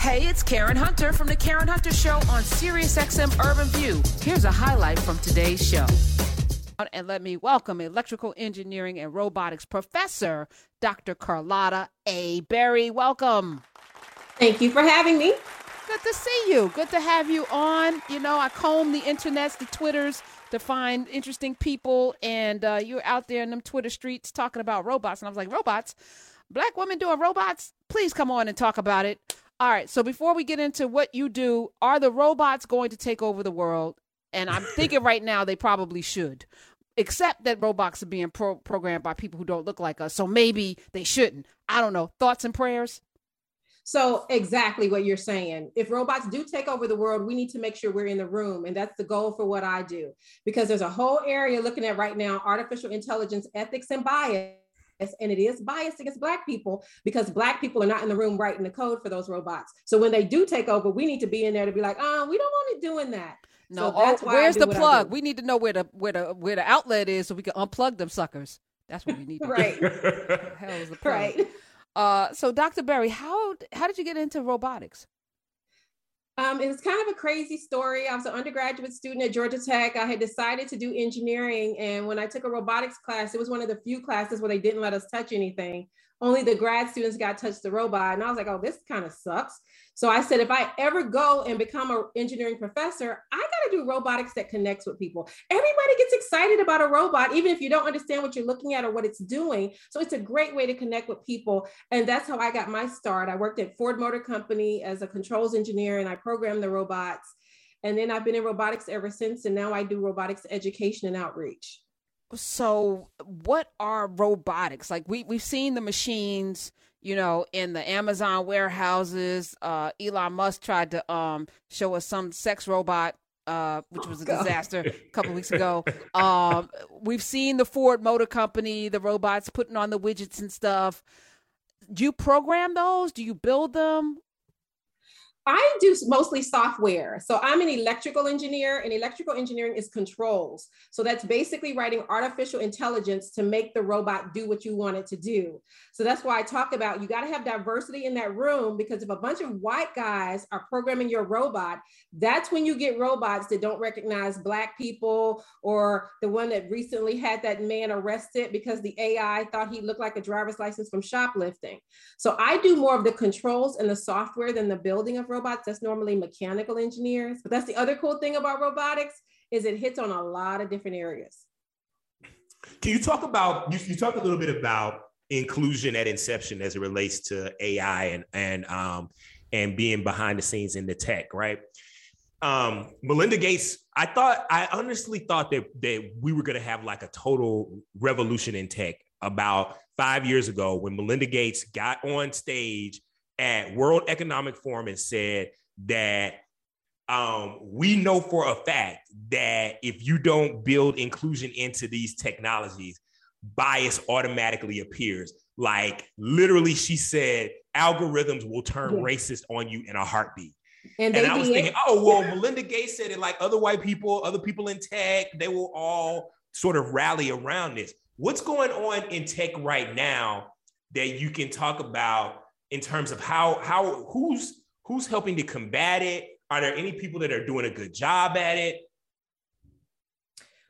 Hey, it's Karen Hunter from the Karen Hunter Show on SiriusXM Urban View. Here's a highlight from today's show. And let me welcome electrical engineering and robotics professor, Dr. Carlotta A. Berry. Welcome. Thank you for having me. Good to see you. Good to have you on. You know, I comb the internets, the Twitters to find interesting people, and uh, you're out there in them Twitter streets talking about robots. And I was like, robots? Black women doing robots? Please come on and talk about it. All right. So before we get into what you do, are the robots going to take over the world? And I'm thinking right now they probably should, except that robots are being pro- programmed by people who don't look like us. So maybe they shouldn't. I don't know. Thoughts and prayers? So, exactly what you're saying. If robots do take over the world, we need to make sure we're in the room. And that's the goal for what I do. Because there's a whole area looking at right now artificial intelligence ethics and bias and it is biased against black people because black people are not in the room writing the code for those robots. So when they do take over, we need to be in there to be like, oh, we don't want it doing that. No, so oh, where's the plug? We need to know where the where the where the outlet is so we can unplug them suckers. That's what we need. right. hell is the plug? Right. Uh, so Dr. Berry, how how did you get into robotics? Um, it was kind of a crazy story. I was an undergraduate student at Georgia Tech. I had decided to do engineering. And when I took a robotics class, it was one of the few classes where they didn't let us touch anything only the grad students got touched the robot. And I was like, oh, this kind of sucks. So I said, if I ever go and become an engineering professor, I got to do robotics that connects with people. Everybody gets excited about a robot, even if you don't understand what you're looking at or what it's doing. So it's a great way to connect with people. And that's how I got my start. I worked at Ford Motor Company as a controls engineer and I programmed the robots. And then I've been in robotics ever since. And now I do robotics education and outreach so what are robotics like we we've seen the machines you know in the amazon warehouses uh elon musk tried to um show us some sex robot uh, which was a disaster a couple weeks ago. Um, we've seen the Ford Motor Company, the robots putting on the widgets and stuff. Do you program those? Do you build them? I do mostly software. So I'm an electrical engineer, and electrical engineering is controls. So that's basically writing artificial intelligence to make the robot do what you want it to do. So that's why I talk about you got to have diversity in that room because if a bunch of white guys are programming your robot, that's when you get robots that don't recognize Black people or the one that recently had that man arrested because the AI thought he looked like a driver's license from shoplifting. So I do more of the controls and the software than the building of robots. That's normally mechanical engineers. But that's the other cool thing about robotics is it hits on a lot of different areas. Can you talk about you, you talked a little bit about inclusion at inception as it relates to AI and and um and being behind the scenes in the tech, right? Um, Melinda Gates, I thought I honestly thought that that we were gonna have like a total revolution in tech about five years ago when Melinda Gates got on stage at World Economic Forum and said that um, we know for a fact that if you don't build inclusion into these technologies, bias automatically appears. Like literally, she said algorithms will turn yeah. racist on you in a heartbeat. And, and I was thinking, oh, well, Melinda Gates said it like other white people, other people in tech, they will all sort of rally around this. What's going on in tech right now that you can talk about in terms of how how who's who's helping to combat it? Are there any people that are doing a good job at it?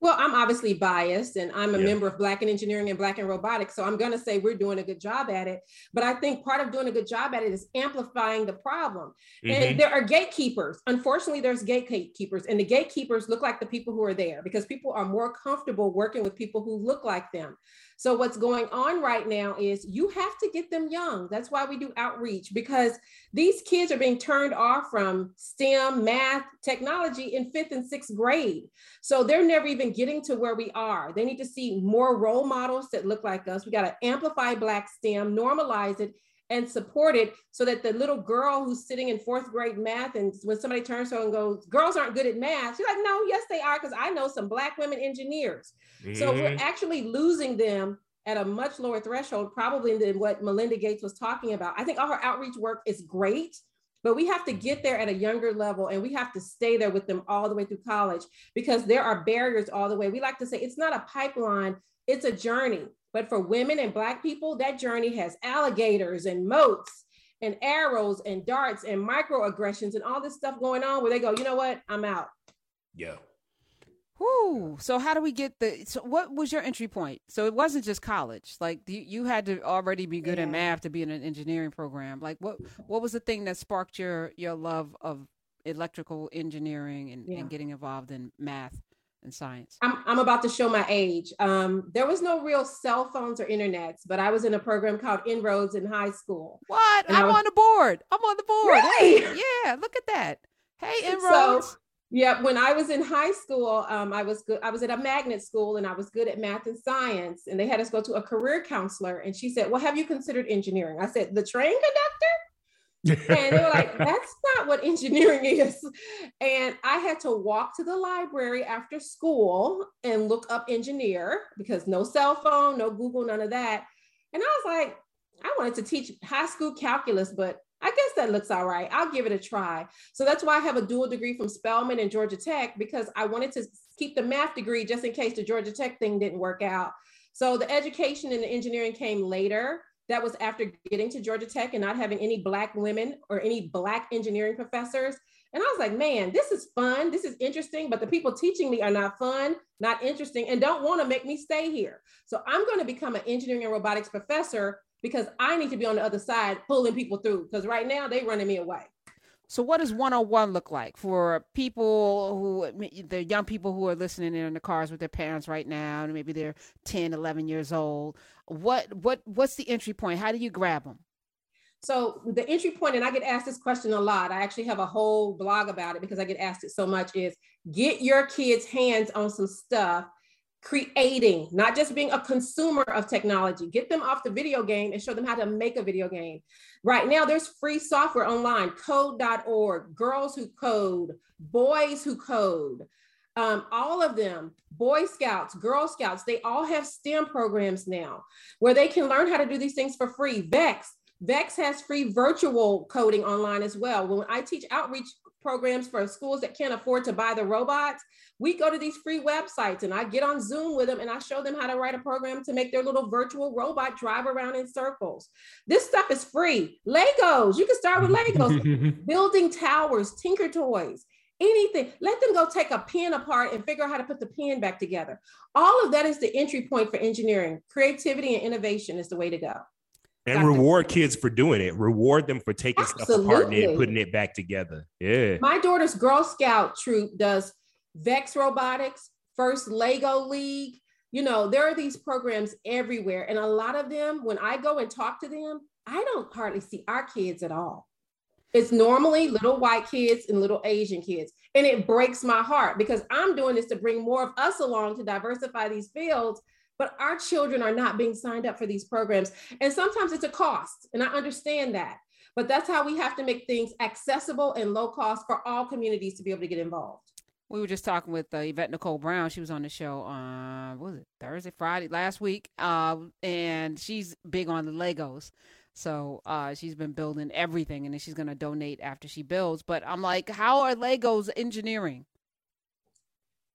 Well, I'm obviously biased and I'm a yeah. member of Black in Engineering and Black in Robotics. So I'm going to say we're doing a good job at it. But I think part of doing a good job at it is amplifying the problem. Mm-hmm. And there are gatekeepers. Unfortunately, there's gatekeepers, and the gatekeepers look like the people who are there because people are more comfortable working with people who look like them. So what's going on right now is you have to get them young. That's why we do outreach because these kids are being turned off from STEM, math, technology in fifth and sixth grade. So they're never even getting to where we are. They need to see more role models that look like us. We got to amplify Black STEM, normalize it, and support it so that the little girl who's sitting in fourth grade math and when somebody turns to her and goes girls aren't good at math she's like no yes they are because i know some black women engineers mm-hmm. so we're mm-hmm. actually losing them at a much lower threshold probably than what melinda gates was talking about i think all her outreach work is great but we have to get there at a younger level and we have to stay there with them all the way through college because there are barriers all the way we like to say it's not a pipeline it's a journey but for women and Black people, that journey has alligators and moats and arrows and darts and microaggressions and all this stuff going on where they go, you know what, I'm out. Yeah. Whoo. So how do we get the? So what was your entry point? So it wasn't just college. Like you, you had to already be good yeah. at math to be in an engineering program. Like what? What was the thing that sparked your your love of electrical engineering and, yeah. and getting involved in math and science? I'm I'm about to show my age. Um, there was no real cell phones or internets, but I was in a program called Inroads in high school. What? And I'm was, on the board. I'm on the board. Really? Yeah. Look at that. Hey, Inroads. So, yeah, when I was in high school, um, I was good. I was at a magnet school and I was good at math and science. And they had us go to a career counselor. And she said, Well, have you considered engineering? I said, The train conductor? And they were like, That's not what engineering is. And I had to walk to the library after school and look up engineer because no cell phone, no Google, none of that. And I was like, I wanted to teach high school calculus, but I guess that looks all right. I'll give it a try. So that's why I have a dual degree from Spelman and Georgia Tech because I wanted to keep the math degree just in case the Georgia Tech thing didn't work out. So the education and the engineering came later. That was after getting to Georgia Tech and not having any Black women or any Black engineering professors. And I was like, man, this is fun. This is interesting, but the people teaching me are not fun, not interesting, and don't want to make me stay here. So I'm going to become an engineering and robotics professor because I need to be on the other side pulling people through because right now they're running me away. So what does one-on-one look like for people who the young people who are listening in the cars with their parents right now and maybe they're 10, 11 years old. What what what's the entry point? How do you grab them? So the entry point, and I get asked this question a lot. I actually have a whole blog about it because I get asked it so much. Is get your kids' hands on some stuff creating, not just being a consumer of technology. Get them off the video game and show them how to make a video game. Right now, there's free software online, code.org, girls who code, boys who code. Um, all of them, Boy Scouts, Girl Scouts, they all have STEM programs now where they can learn how to do these things for free. VEX, VEX has free virtual coding online as well. When I teach outreach programs for schools that can't afford to buy the robots, we go to these free websites and I get on Zoom with them and I show them how to write a program to make their little virtual robot drive around in circles. This stuff is free. Legos, you can start with Legos, building towers, Tinker Toys, anything. Let them go take a pen apart and figure out how to put the pen back together. All of that is the entry point for engineering. Creativity and innovation is the way to go. And Dr. reward kids for doing it. Reward them for taking Absolutely. stuff apart and putting it back together. Yeah. My daughter's Girl Scout troop does Vex Robotics, First Lego League. You know, there are these programs everywhere. And a lot of them, when I go and talk to them, I don't hardly see our kids at all. It's normally little white kids and little Asian kids. And it breaks my heart because I'm doing this to bring more of us along to diversify these fields. But our children are not being signed up for these programs. And sometimes it's a cost. And I understand that. But that's how we have to make things accessible and low cost for all communities to be able to get involved. We were just talking with uh, Yvette Nicole Brown. She was on the show on uh, was it Thursday, Friday last week, uh, and she's big on the Legos. So uh, she's been building everything, and then she's going to donate after she builds. But I'm like, how are Legos engineering?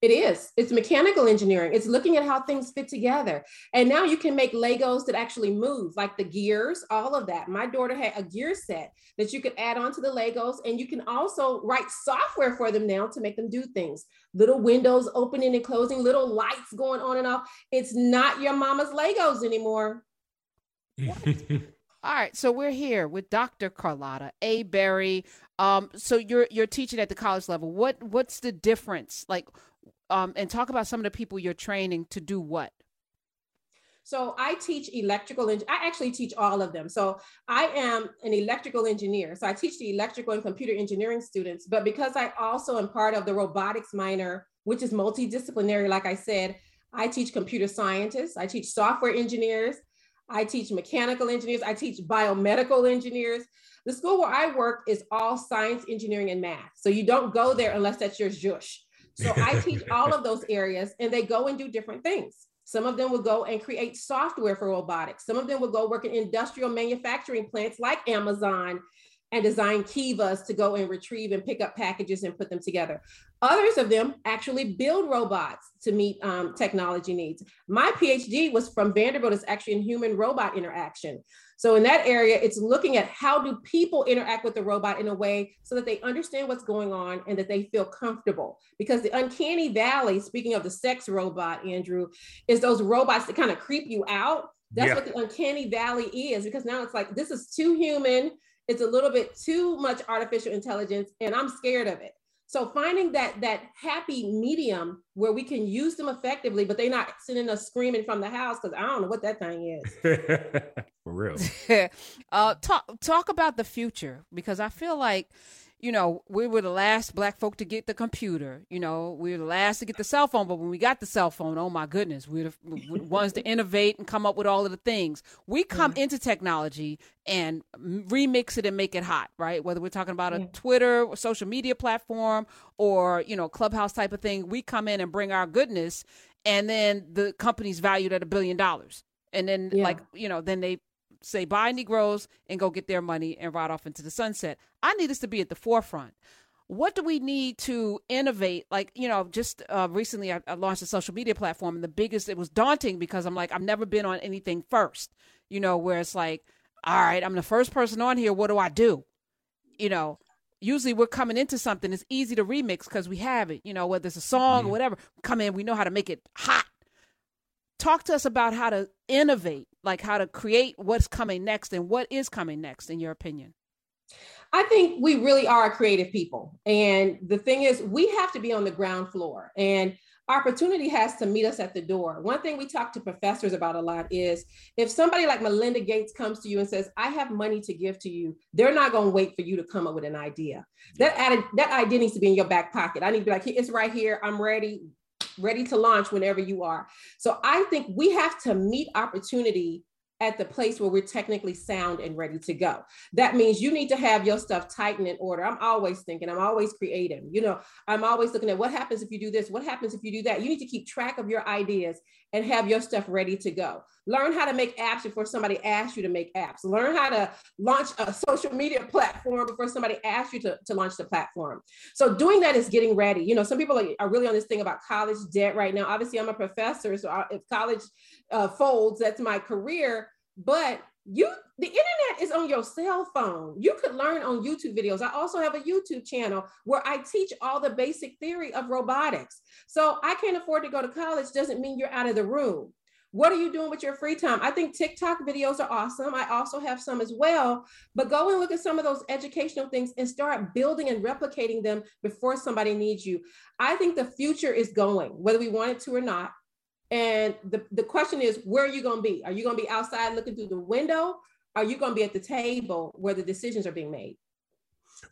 It is. It's mechanical engineering. It's looking at how things fit together. And now you can make Legos that actually move, like the gears, all of that. My daughter had a gear set that you could add on to the Legos, and you can also write software for them now to make them do things. Little windows opening and closing, little lights going on and off. It's not your mama's Legos anymore. All right, so we're here with Dr. Carlotta A. Berry. Um, so you're you're teaching at the college level. What what's the difference? Like, um, and talk about some of the people you're training to do what. So I teach electrical, I actually teach all of them. So I am an electrical engineer. So I teach the electrical and computer engineering students, but because I also am part of the robotics minor, which is multidisciplinary, like I said, I teach computer scientists, I teach software engineers, I teach mechanical engineers, I teach biomedical engineers. The school where I work is all science, engineering, and math. So you don't go there unless that's your zhush. So I teach all of those areas and they go and do different things. Some of them will go and create software for robotics. Some of them will go work in industrial manufacturing plants like Amazon. And design kivas to go and retrieve and pick up packages and put them together. Others of them actually build robots to meet um, technology needs. My PhD was from Vanderbilt, it's actually in human robot interaction. So in that area, it's looking at how do people interact with the robot in a way so that they understand what's going on and that they feel comfortable. Because the uncanny valley, speaking of the sex robot, Andrew, is those robots that kind of creep you out. That's yeah. what the uncanny valley is, because now it's like this is too human it's a little bit too much artificial intelligence and i'm scared of it. So finding that that happy medium where we can use them effectively but they're not sending us screaming from the house because i don't know what that thing is. For real. Uh, talk talk about the future because i feel like you know, we were the last black folk to get the computer. You know, we were the last to get the cell phone. But when we got the cell phone, oh my goodness, we were the ones to innovate and come up with all of the things. We come into technology and remix it and make it hot, right? Whether we're talking about a yeah. Twitter, or social media platform, or you know, clubhouse type of thing, we come in and bring our goodness, and then the company's valued at a billion dollars. And then, yeah. like you know, then they say bye Negroes and go get their money and ride off into the sunset. I need us to be at the forefront. What do we need to innovate? Like, you know, just uh, recently I, I launched a social media platform, and the biggest, it was daunting because I'm like, I've never been on anything first, you know, where it's like, all right, I'm the first person on here. What do I do? You know, usually we're coming into something it's easy to remix because we have it you know whether it's a song or whatever come in we know how to make it hot talk to us about how to innovate, like how to create what's coming next and what is coming next, in your opinion. I think we really are creative people. And the thing is, we have to be on the ground floor. And opportunity has to meet us at the door. One thing we talk to professors about a lot is if somebody like Melinda Gates comes to you and says, I have money to give to you, they're not going to wait for you to come up with an idea. That, added, that idea needs to be in your back pocket. I need to be like, it's right here. I'm ready ready to launch whenever you are. So I think we have to meet opportunity at the place where we're technically sound and ready to go. That means you need to have your stuff tight and in order. I'm always thinking, I'm always creative. You know, I'm always looking at what happens if you do this, what happens if you do that. You need to keep track of your ideas and have your stuff ready to go. Learn how to make apps before somebody asks you to make apps. Learn how to launch a social media platform before somebody asks you to, to launch the platform. So doing that is getting ready. You know, some people are really on this thing about college debt right now. Obviously, I'm a professor, so I, if college uh, folds, that's my career. But you the internet is on your cell phone. You could learn on youtube videos. I also have a youtube channel where i teach all the basic theory of robotics. So i can't afford to go to college doesn't mean you're out of the room. What are you doing with your free time? I think tiktok videos are awesome. I also have some as well but go and look at some of those educational things and start building and replicating them before somebody needs you. I think the future is going whether we want it to or not and the, the question is, where are you going to be? Are you going to be outside looking through the window? Are you going to be at the table where the decisions are being made?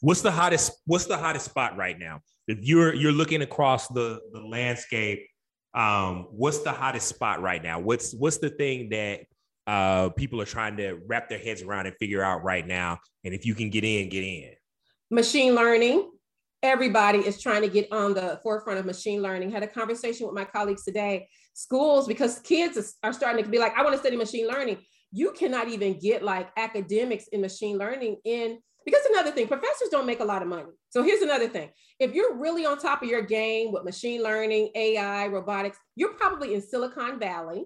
What's the hottest? What's the hottest spot right now? If you're you're looking across the the landscape, um, what's the hottest spot right now? What's what's the thing that uh, people are trying to wrap their heads around and figure out right now? And if you can get in, get in. Machine learning. Everybody is trying to get on the forefront of machine learning. Had a conversation with my colleagues today schools because kids are starting to be like, I want to study machine learning. You cannot even get like academics in machine learning in because another thing, professors don't make a lot of money. So here's another thing. If you're really on top of your game with machine learning, AI, robotics, you're probably in Silicon Valley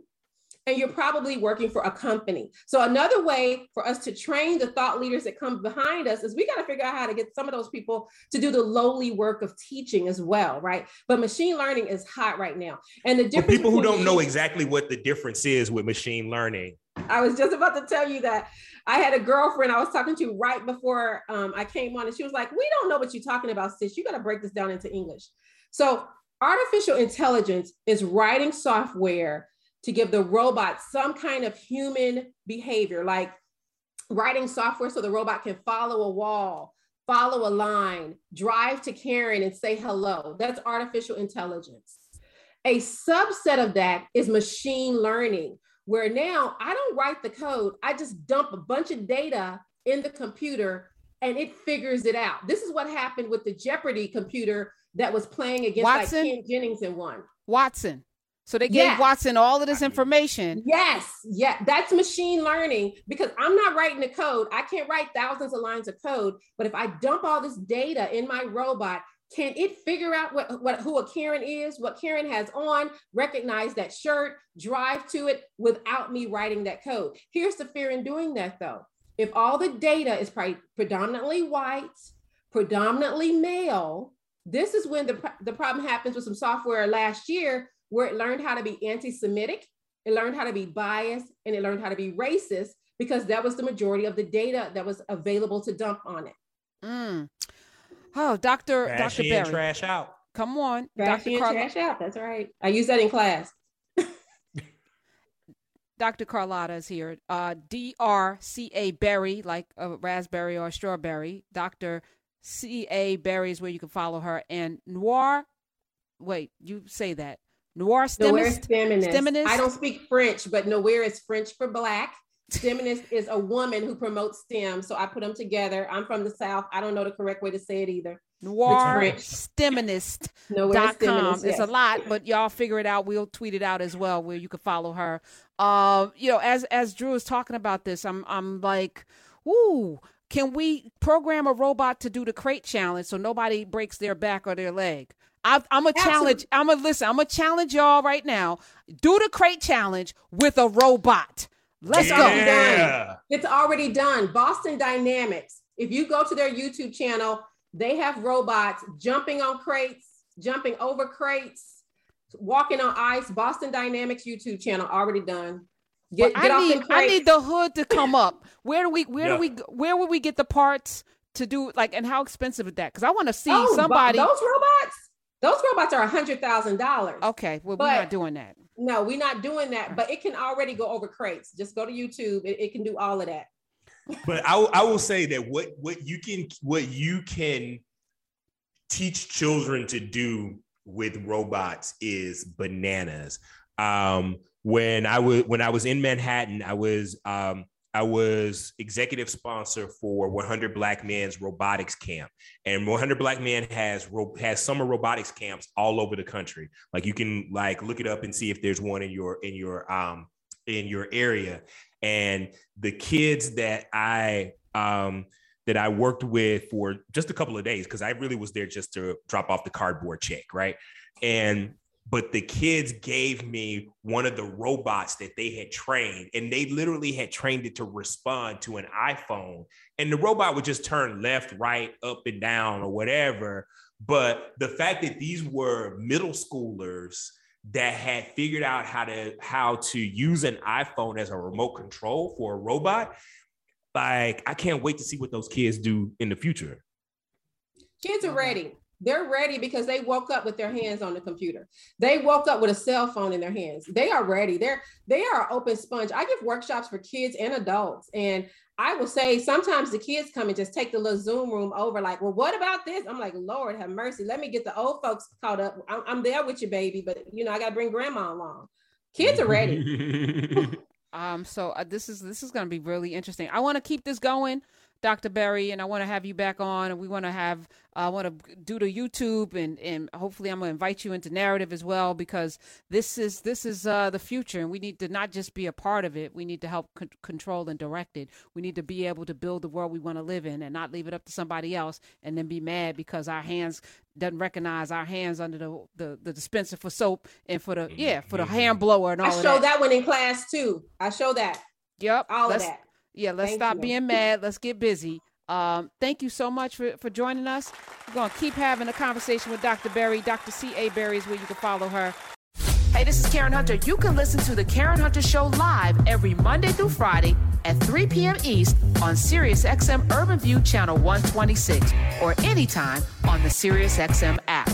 and you're probably working for a company. So another way for us to train the thought leaders that come behind us is we got to figure out how to get some of those people to do the lowly work of teaching as well, right? But machine learning is hot right now. And the difference for people who don't know exactly what the difference is with machine learning. I was just about to tell you that I had a girlfriend I was talking to right before um, I came on, and she was like, "We don't know what you're talking about, sis. You got to break this down into English." So, artificial intelligence is writing software to give the robot some kind of human behavior, like writing software so the robot can follow a wall, follow a line, drive to Karen and say hello. That's artificial intelligence. A subset of that is machine learning, where now I don't write the code, I just dump a bunch of data in the computer and it figures it out. This is what happened with the Jeopardy computer that was playing against Watson? like Ken Jennings and won. Watson. So they gave yes. Watson all of this information. Yes, yeah, that's machine learning because I'm not writing the code. I can't write thousands of lines of code, but if I dump all this data in my robot, can it figure out what, what who a Karen is, what Karen has on, recognize that shirt, drive to it without me writing that code? Here's the fear in doing that though. If all the data is pre- predominantly white, predominantly male, this is when the, the problem happens with some software last year where it learned how to be anti-Semitic, it learned how to be biased, and it learned how to be racist because that was the majority of the data that was available to dump on it. Mm. Oh, Dr. Trash Dr. Berry. trash out. Come on. Trash Dr. Carl- trash out. That's right. I use that in class. Dr. Carlotta is here. Uh, D R C A Berry, like a raspberry or a strawberry. Dr. C A Berry is where you can follow her. And Noir, wait, you say that. Noir? STEMist. I don't speak French, but Noir is French for black. STEMist is a woman who promotes STEM. So I put them together. I'm from the South. I don't know the correct way to say it either. Noir STEMinist. dot com. It's a lot, but y'all figure it out. We'll tweet it out as well where you can follow her. Uh, you know, as as Drew is talking about this, I'm I'm like, ooh, can we program a robot to do the crate challenge so nobody breaks their back or their leg? I, am a challenge. I'm a listen. I'm a challenge y'all right now. Do the crate challenge with a robot. Let's it's go. Already done. It's already done. Boston Dynamics. If you go to their YouTube channel, they have robots jumping on crates, jumping over crates, walking on ice. Boston Dynamics YouTube channel already done. Get, get I need I need the hood to come up. Where do we where yeah. do we where would we get the parts to do like and how expensive is that? Because I want to see oh, somebody. Those robots, those robots are a hundred thousand dollars. Okay, well but, we're not doing that. No, we're not doing that. But it can already go over crates. Just go to YouTube. It, it can do all of that. but I, I will say that what what you can what you can teach children to do with robots is bananas. Um, when I was when I was in Manhattan, I was um, I was executive sponsor for 100 Black Men's Robotics Camp, and 100 Black Men has has summer robotics camps all over the country. Like you can like look it up and see if there's one in your in your um in your area. And the kids that I um that I worked with for just a couple of days because I really was there just to drop off the cardboard check, right? And but the kids gave me one of the robots that they had trained and they literally had trained it to respond to an iphone. And the robot would just turn left right up and down or whatever. But the fact that these were middle schoolers that had figured out how to how to use an iphone as a remote control for a robot like i can't wait to see what those kids do in the future. Kids are mm-hmm. ready they're ready because they woke up with their hands on the computer. They woke up with a cell phone in their hands. They are ready. They're they are open sponge. I give workshops for kids and adults, and I will say sometimes the kids come and just take the little Zoom room over. Like, well, what about this? I'm like, Lord have mercy. Let me get the old folks caught up. I'm, I'm there with you, baby, but you know I got to bring grandma along. Kids are ready. um. So uh, this is this is going to be really interesting. I want to keep this going. Dr. Berry, and I want to have you back on, and we want to have I want to do the YouTube, and and hopefully I'm going to invite you into Knarrative as well because this is this is uh, the future, and we need to not just be a part of it. We need to help c- control and direct it. We need to be able to build the world we want to live in, and not leave it up to somebody else, and then be mad because our hands doesn't recognize our hands under the the, the dispenser for soap and for the yeah for the hand blower and all. That. I show that. that one in class too. I show that. Yep, all of that. Yeah, let's thank stop you. being mad. Let's get busy. Um, thank you so much for, for joining us. We're going to keep having a conversation with Dr. Berry. Dr. C.A. Berry is where you can follow her. Hey, this is Karen Hunter. You can listen to The Karen Hunter Show live every Monday through Friday at 3 p.m. East on SiriusXM Urban View Channel 126 or anytime on the SiriusXM app.